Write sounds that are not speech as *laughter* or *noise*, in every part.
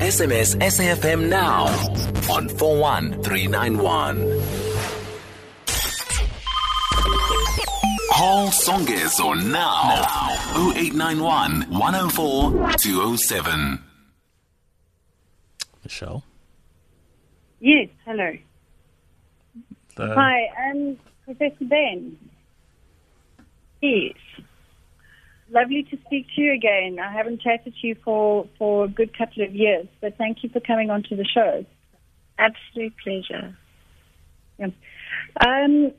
SMS SAFM now on 41391. Call Songezo now. 0891 104 207. Michelle. Yes, hello. The- Hi, I'm Professor Benn. Yes. Lovely to speak to you again. I haven't chatted to you for, for a good couple of years, but thank you for coming onto the show. Absolute pleasure. Yeah. Um,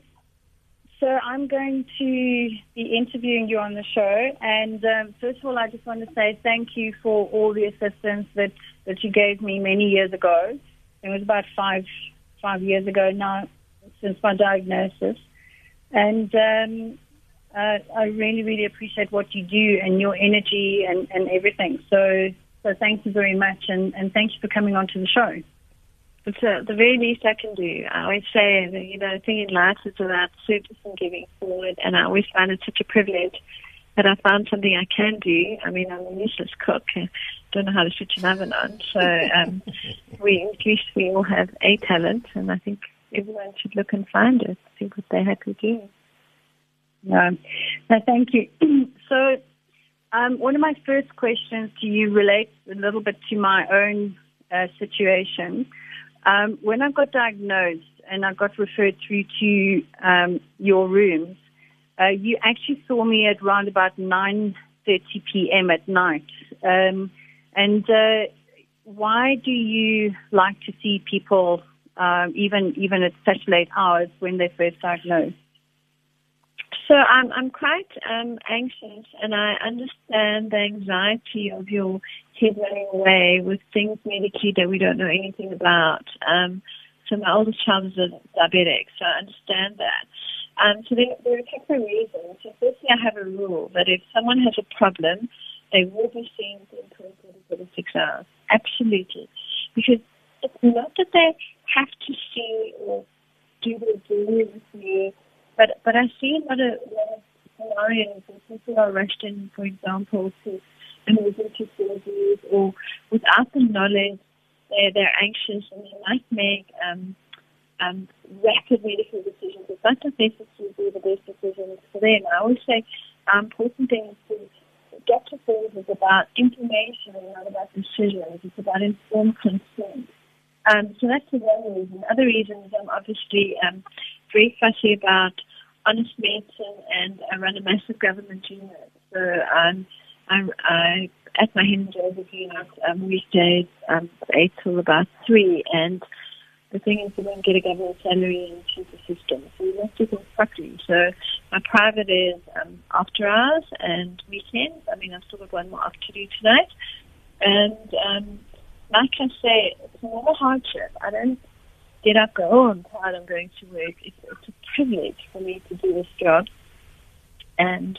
so I'm going to be interviewing you on the show, and um, first of all, I just want to say thank you for all the assistance that, that you gave me many years ago. It was about five five years ago now since my diagnosis, and um, uh, I really really appreciate what you do and your energy and, and everything. So so thank you very much, and, and thank you for coming onto the show. It's uh, the very least I can do. I always say that, you know, the thing in life is about service and giving forward, and I always find it such a privilege that I found something I can do. I mean, I'm a useless cook. I don't know how to switch an oven on. So um, *laughs* we, at least we all have a talent, and I think everyone should look and find it, see what they're happy doing. No, no, thank you. *clears throat* so, um, one of my first questions to you relates a little bit to my own uh, situation. Um, when I got diagnosed and I got referred through to um, your rooms, uh, you actually saw me at around about 9.30 p.m. at night. Um, and uh, why do you like to see people um, even even at such late hours when they're first diagnosed? So I'm I'm quite um, anxious, and I understand the anxiety of your head running away with things medically that we don't know anything about. Um, so my oldest child is a diabetic, so I understand that. Um, so there, there are a couple of reasons. So firstly, I have a rule that if someone has a problem, they will be seen within 24 to 36 hours. Absolutely, because it's not that they have to see or do the with me but but I see a lot of, scenarios where people are rushed in, for example, to emergency surgeries or without the knowledge, they're they're anxious and they might make um, um, rapid medical decisions. It's not necessarily be the best decisions for them. I always say the important thing is to get to things is about information and not about decisions. It's about informed consent. Um, so that's the one reason. Other reasons, I'm obviously um, very fussy about honest medicine and I run a massive government unit. So um, I, I at my Hinge overview um, weekdays um, 8 till about 3 and the thing is we don't get a government salary choose the system. So we have to things properly. So my private is um, after hours and weekends. I mean I've still got one more off to do tonight. And um, like I say, it's not a hardship. I don't get up, go, oh, I'm tired, I'm going to work. It's, it's a privilege for me to do this job. And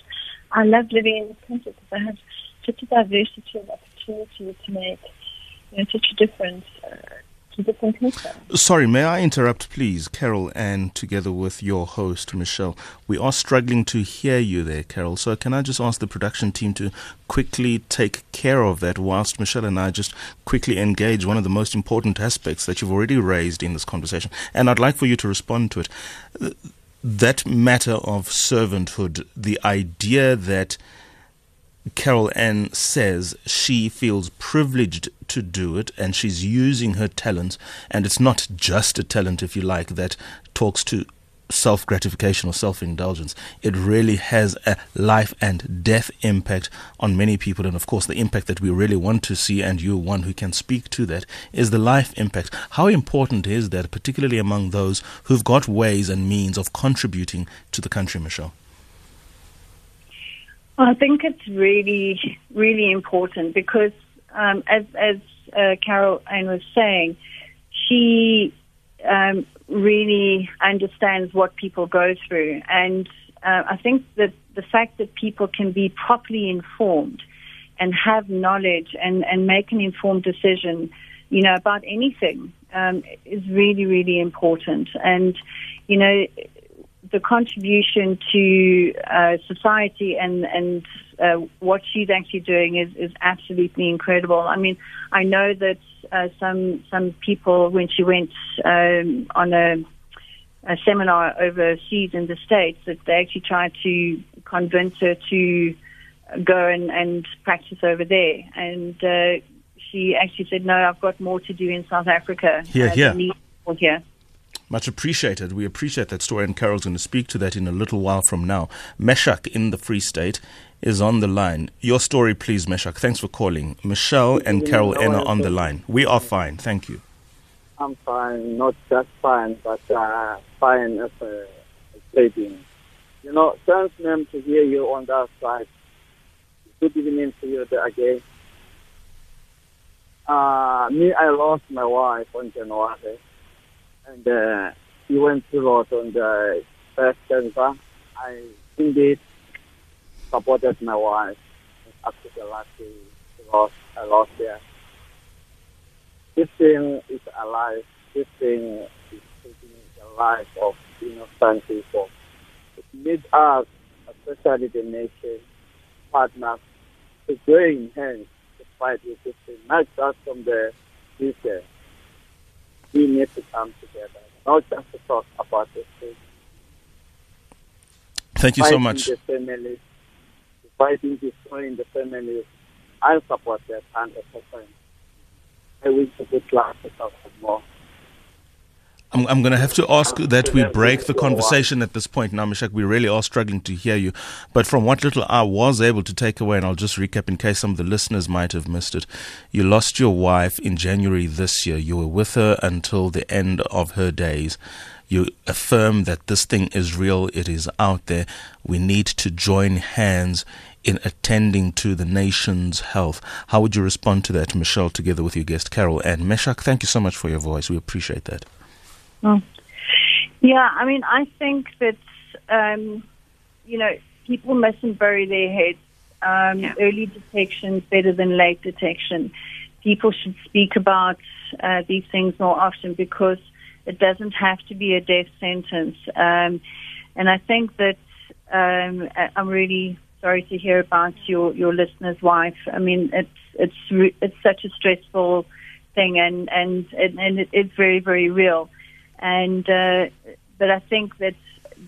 I love living in this country because I have such a diversity of opportunity to make you know, such a difference uh, Sorry, may I interrupt, please, Carol, and together with your host, Michelle? We are struggling to hear you there, Carol. So, can I just ask the production team to quickly take care of that whilst Michelle and I just quickly engage one of the most important aspects that you've already raised in this conversation? And I'd like for you to respond to it. That matter of servanthood, the idea that Carol Ann says she feels privileged to do it and she's using her talent. And it's not just a talent, if you like, that talks to self gratification or self indulgence. It really has a life and death impact on many people. And of course, the impact that we really want to see, and you're one who can speak to that, is the life impact. How important is that, particularly among those who've got ways and means of contributing to the country, Michelle? I think it's really, really important because, um, as as uh, Carol Ann was saying, she um, really understands what people go through, and uh, I think that the fact that people can be properly informed and have knowledge and and make an informed decision, you know, about anything um, is really, really important, and you know the contribution to uh, society and and uh, what she's actually doing is, is absolutely incredible. I mean, I know that uh, some some people when she went um, on a, a seminar overseas in the states that they actually tried to convince her to go and, and practice over there, and uh, she actually said, "No, I've got more to do in South Africa. Yeah, uh, yeah. Here. Much appreciated. We appreciate that story, and Carol's going to speak to that in a little while from now. Meshach in the Free State is on the line. Your story, please, Meshach. Thanks for calling. Michelle and Carol Ann are on the line. We are fine. Thank you. I'm fine, not just fine, but uh, fine as a trading. You know, thanks, ma'am, to hear you on that side. Good evening to you there again. Uh, me, I lost my wife on January and uh, he went to lot on the breast cancer. I indeed supported my wife after the last loss I lost there. This thing is alive. This thing is taking the life of innocent people. It needs us, especially the nation, partners, to join hands to fight with this thing, not just from the future we need to come together, not just to talk about this thing. Thank you fighting so much. The families, fighting, destroying the families. I support that 100%. I wish a good luck to more. I'm, I'm going to have to ask that we break the conversation at this point now, Meshach. We really are struggling to hear you. But from what little I was able to take away, and I'll just recap in case some of the listeners might have missed it. You lost your wife in January this year. You were with her until the end of her days. You affirm that this thing is real, it is out there. We need to join hands in attending to the nation's health. How would you respond to that, Michelle, together with your guest, Carol? And Meshach, thank you so much for your voice. We appreciate that. Oh. Yeah, I mean, I think that, um, you know, people mustn't bury their heads. Um, Yeah. Early detection is better than late detection. People should speak about uh, these things more often because it doesn't have to be a death sentence. Um, and I think that um, I'm really sorry to hear about your, your listener's wife. I mean, it's it's it's such a stressful thing, and and and, and it, it's very very real. And uh, but I think that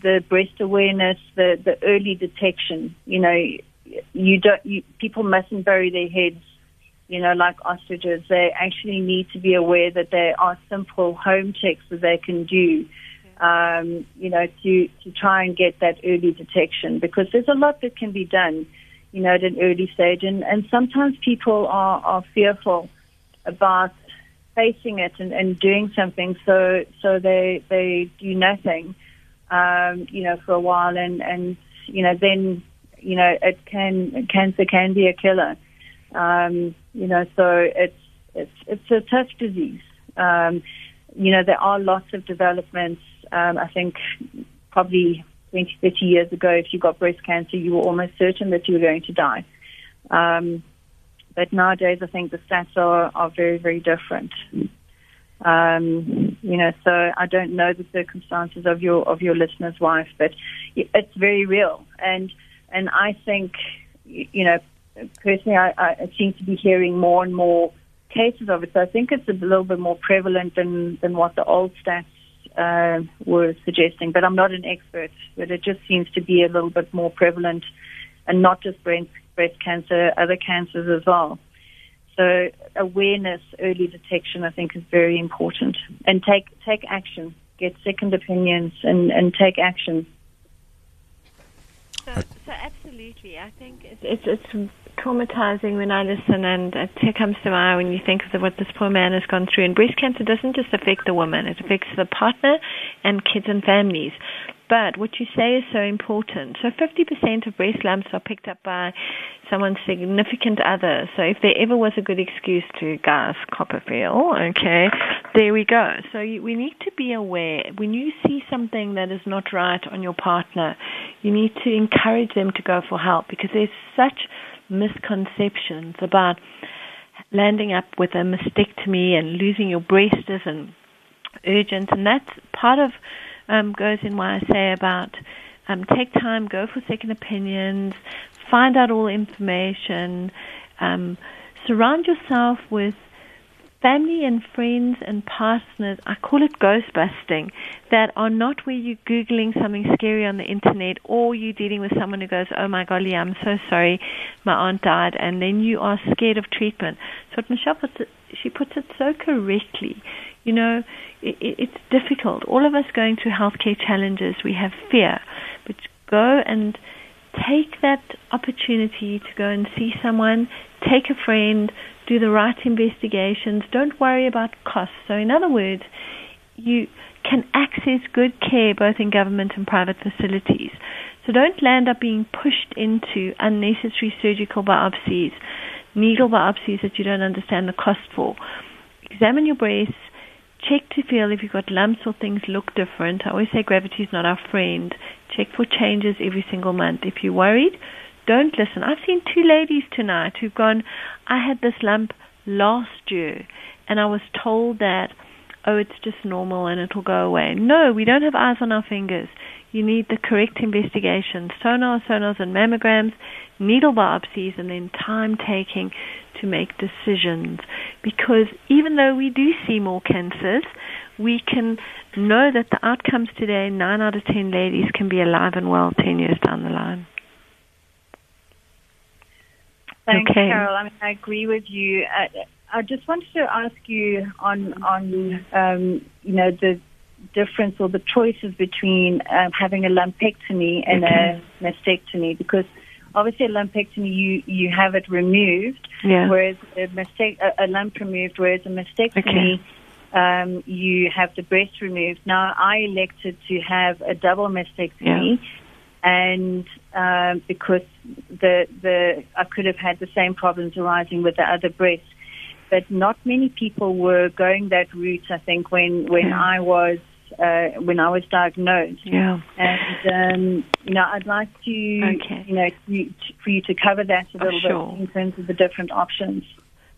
the breast awareness, the the early detection, you know, you don't you, people mustn't bury their heads, you know, like ostriches. They actually need to be aware that there are simple home checks that they can do. Um, you know, to to try and get that early detection because there's a lot that can be done, you know, at an early stage, and and sometimes people are are fearful about facing it and, and doing something, so so they they do nothing, um, you know, for a while, and and you know then you know it can cancer can be a killer, um, you know, so it's it's it's a tough disease. Um, you know, there are lots of developments. Um, I think probably 20, 30 years ago, if you got breast cancer, you were almost certain that you were going to die. Um, but nowadays, I think the stats are, are very, very different. Um, you know, so I don't know the circumstances of your of your listener's wife, but it's very real. And and I think, you know, personally, I, I seem to be hearing more and more cases of it. So I think it's a little bit more prevalent than than what the old stats uh, were suggesting. But I'm not an expert, but it just seems to be a little bit more prevalent, and not just breast breast cancer, other cancers as well. So awareness, early detection, I think is very important, and take take action, get second opinions, and and take action. So, so absolutely, I think it's, it's it's traumatizing when I listen, and it comes to mind when you think of what this poor man has gone through. And breast cancer doesn't just affect the woman; it affects the partner and kids and families. But what you say is so important. So 50% of breast lumps are picked up by someone's significant other. So if there ever was a good excuse to gas Copperfield, okay, there we go. So we need to be aware when you see something that is not right on your partner, you need to encourage them to go for help because there's such misconceptions about landing up with a mastectomy and losing your breast isn't urgent, and that's part of um, goes in what I say about um, take time, go for second opinions, find out all information. Um, surround yourself with family and friends and partners, I call it ghost busting, that are not where you're Googling something scary on the internet or you're dealing with someone who goes, oh my golly, I'm so sorry, my aunt died, and then you are scared of treatment. So Michelle puts it, she puts it so correctly. You know, it, it's difficult. All of us going through healthcare challenges, we have fear. But go and take that opportunity to go and see someone, take a friend, do the right investigations. Don't worry about costs. So, in other words, you can access good care both in government and private facilities. So, don't land up being pushed into unnecessary surgical biopsies, needle biopsies that you don't understand the cost for. Examine your breasts. Check to feel if you've got lumps or things look different. I always say gravity is not our friend. Check for changes every single month. If you're worried, don't listen. I've seen two ladies tonight who've gone, I had this lump last year, and I was told that, oh, it's just normal and it'll go away. No, we don't have eyes on our fingers. You need the correct investigation sonar, sonars, and mammograms, needle biopsies, and then time taking to make decisions. Because even though we do see more cancers, we can know that the outcomes today, 9 out of 10 ladies can be alive and well 10 years down the line. Thanks, Okay. Carol. I mean, I agree with you. I, I just wanted to ask you on on um, you know the difference or the choices between um, having a lumpectomy and a mastectomy because obviously a lumpectomy you you have it removed Yeah. whereas a, mastec- a, a lump removed whereas a mastectomy um, you have the breast removed. Now I elected to have a double mastectomy and um, because the the I could have had the same problems arising with the other breast, but not many people were going that route. I think when when Yeah. I was uh, when I was diagnosed, Yeah. and um, you know I'd like to Okay. you know you, for you to cover that a Oh, little sure. bit in terms of the different options.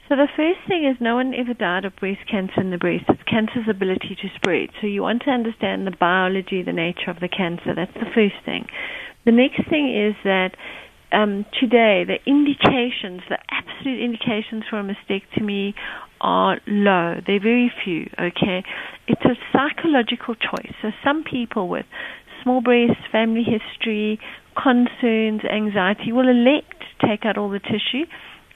So the first thing is no one ever died of breast cancer in the breast. It's cancer's ability to spread. So you want to understand the biology, the nature of the cancer. That's the first thing. The next thing is that um, today the indications, the absolute indications for a mastectomy are low. They're very few, okay? It's a psychological choice. So some people with small breasts, family history, concerns, anxiety will elect to take out all the tissue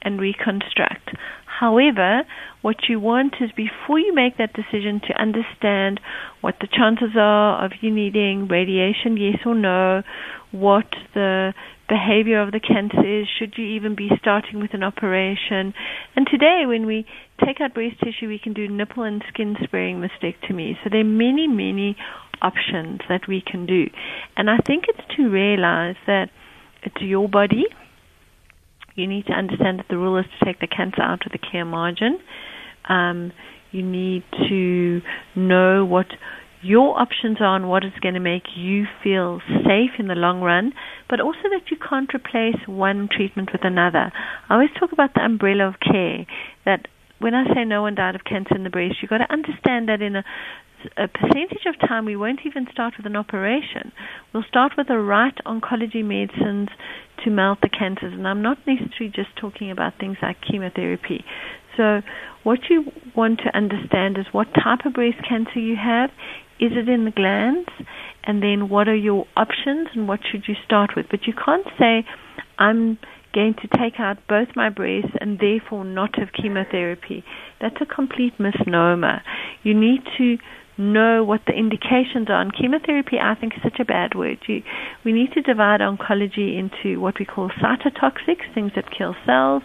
and reconstruct. However, what you want is before you make that decision to understand what the chances are of you needing radiation, yes or no, what the behavior of the cancer is, should you even be starting with an operation. And today, when we take out breast tissue, we can do nipple and skin sparing mastectomy. So there are many, many options that we can do. And I think it's to realize that it's your body you need to understand that the rule is to take the cancer out with a clear margin. Um, you need to know what your options are and what is going to make you feel safe in the long run, but also that you can't replace one treatment with another. I always talk about the umbrella of care. That when I say no one died of cancer in the breast, you've got to understand that in a a percentage of time we won't even start with an operation. We'll start with the right oncology medicines to melt the cancers. And I'm not necessarily just talking about things like chemotherapy. So what you want to understand is what type of breast cancer you have. Is it in the glands? And then what are your options and what should you start with? But you can't say, I'm going to take out both my breasts and therefore not have chemotherapy. That's a complete misnomer. You need to know what the indications are. And chemotherapy, I think, is such a bad word. You, we need to divide oncology into what we call cytotoxics, things that kill cells,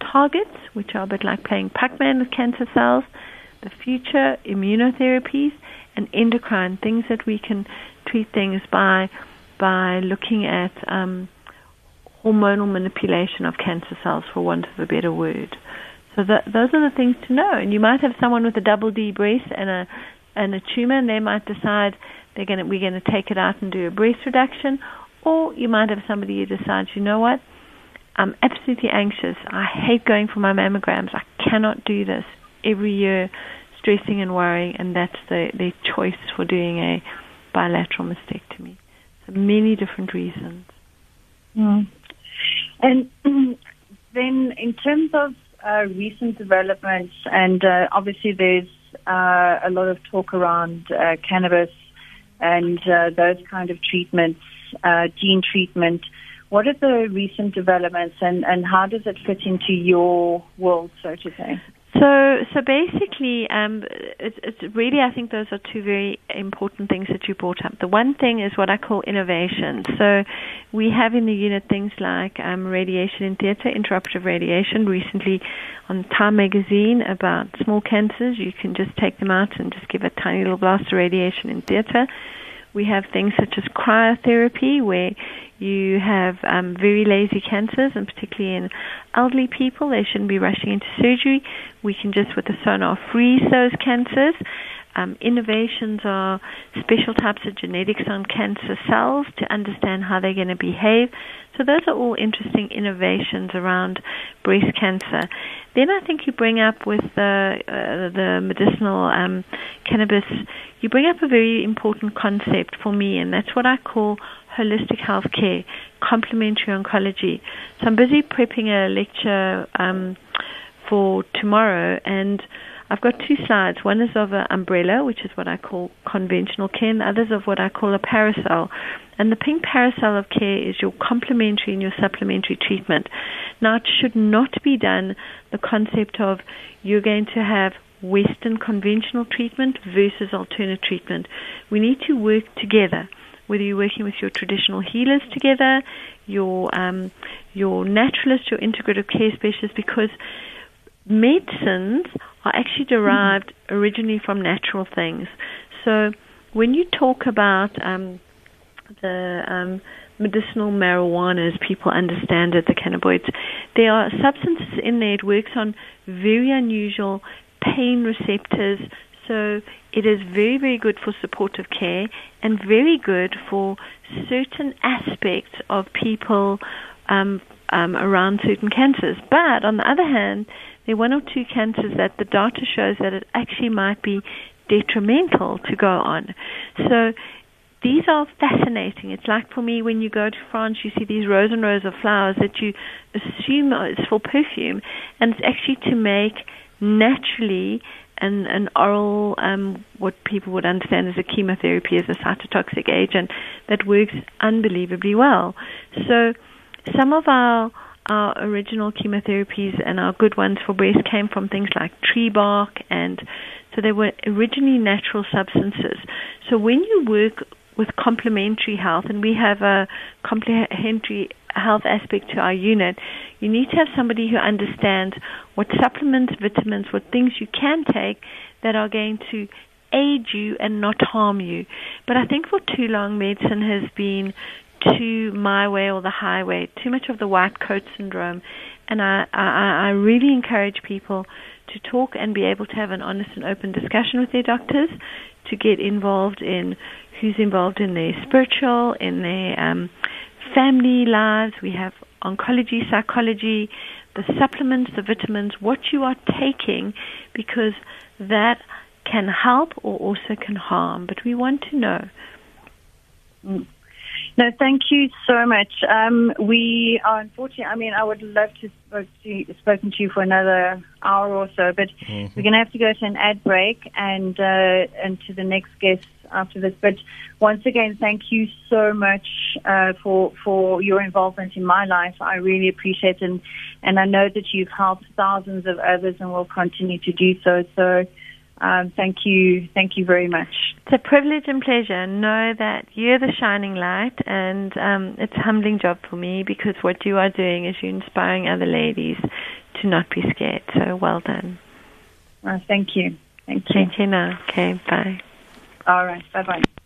targets, which are a bit like playing Pac-Man with cancer cells, the future immunotherapies, and endocrine, things that we can treat things by by looking at um, hormonal manipulation of cancer cells, for want of a better word. So that, those are the things to know. And you might have someone with a double D breast and a and a tumor, and they might decide they're going we're going to take it out and do a breast reduction, or you might have somebody who decides, you know what, I'm absolutely anxious. I hate going for my mammograms. I cannot do this every year, stressing and worrying, and that's the their choice for doing a bilateral mastectomy. So many different reasons. Mm. And *clears throat* then, in terms of uh, recent developments, and uh, obviously there's uh, a lot of talk around uh, cannabis and uh, those kind of treatments, uh, gene treatment. What are the recent developments, and, and how does it fit into your world, so to say? So, so basically, um, it's, it's really, I think those are two very important things that you brought up. The one thing is what I call innovation. So, we have in the unit things like um, radiation in theatre, intraoperative radiation. Recently, on Time magazine about small cancers, you can just take them out and just give a tiny little blast of radiation in theatre. We have things such as cryotherapy, where you have um, very lazy cancers, and particularly in elderly people, they shouldn't be rushing into surgery. We can just, with the sonar, freeze those cancers. Um, innovations are special types of genetics on cancer cells to understand how they're going to behave. So those are all interesting innovations around breast cancer. Then I think you bring up with the uh, the medicinal um, cannabis, you bring up a very important concept for me, and that's what I call holistic health care, complementary oncology. So I'm busy prepping a lecture um, for tomorrow, and I've got two slides. One is of an umbrella, which is what I call conventional care, and the other is of what I call a parasol. And the pink parasol of care is your complementary and your supplementary treatment. Now, it should not be done the concept of you're going to have Western conventional treatment versus alternative treatment. We need to work together. Whether you're working with your traditional healers together, your um, your naturalist, your integrative care specialist, because medicines are actually derived mm-hmm. originally from natural things. So when you talk about um, the um, medicinal marijuana, as people understand it, the cannabinoids, there are substances in there. It works on very unusual pain receptors. So it is very, very good for supportive care and very good for certain aspects of people um, um, around certain cancers. But on the other hand, there are one or two cancers that the data shows that it actually might be detrimental to go on. So these are fascinating. It's like for me when you go to France, you see these rows and rows of flowers that you assume is for perfume, and it's actually to make naturally an, an oral, um, what people would understand as a chemotherapy, as a cytotoxic agent that works unbelievably well. So some of our our original chemotherapies and our good ones for breast came from things like tree bark and so they were originally natural substances. So when you work with complementary health, and we have a complementary health aspect to our unit, you need to have somebody who understands what supplements, vitamins, what things you can take that are going to aid you and not harm you. But I think for too long, medicine has been too my way or the highway, too much of the white coat syndrome. And I, I, I really encourage people to talk and be able to have an honest and open discussion with their doctors, to get involved in who's involved in their spiritual, in their um, family lives. We have oncology, psychology, the supplements, the vitamins, what you are taking, because that can help or also can harm. But we want to know. Mm. No, thank you so much. Um, we are unfortunately, I mean, I would love to spoke to spoken to you for another hour or so, but mm-hmm. we're going to have to go to an ad break and uh, and to the next guest after this. But once again, thank you so much uh, for for your involvement in my life. I really appreciate it, and and I know that you've helped thousands of others and will continue to do so. So. Um, thank you. Thank you very much. It's a privilege and pleasure. Know that you're the shining light, and um, it's a humbling job for me because what you are doing is you're inspiring other ladies to not be scared. So well done. Uh, thank you. Thank you. Thank you now. Okay, bye. All right. Bye bye.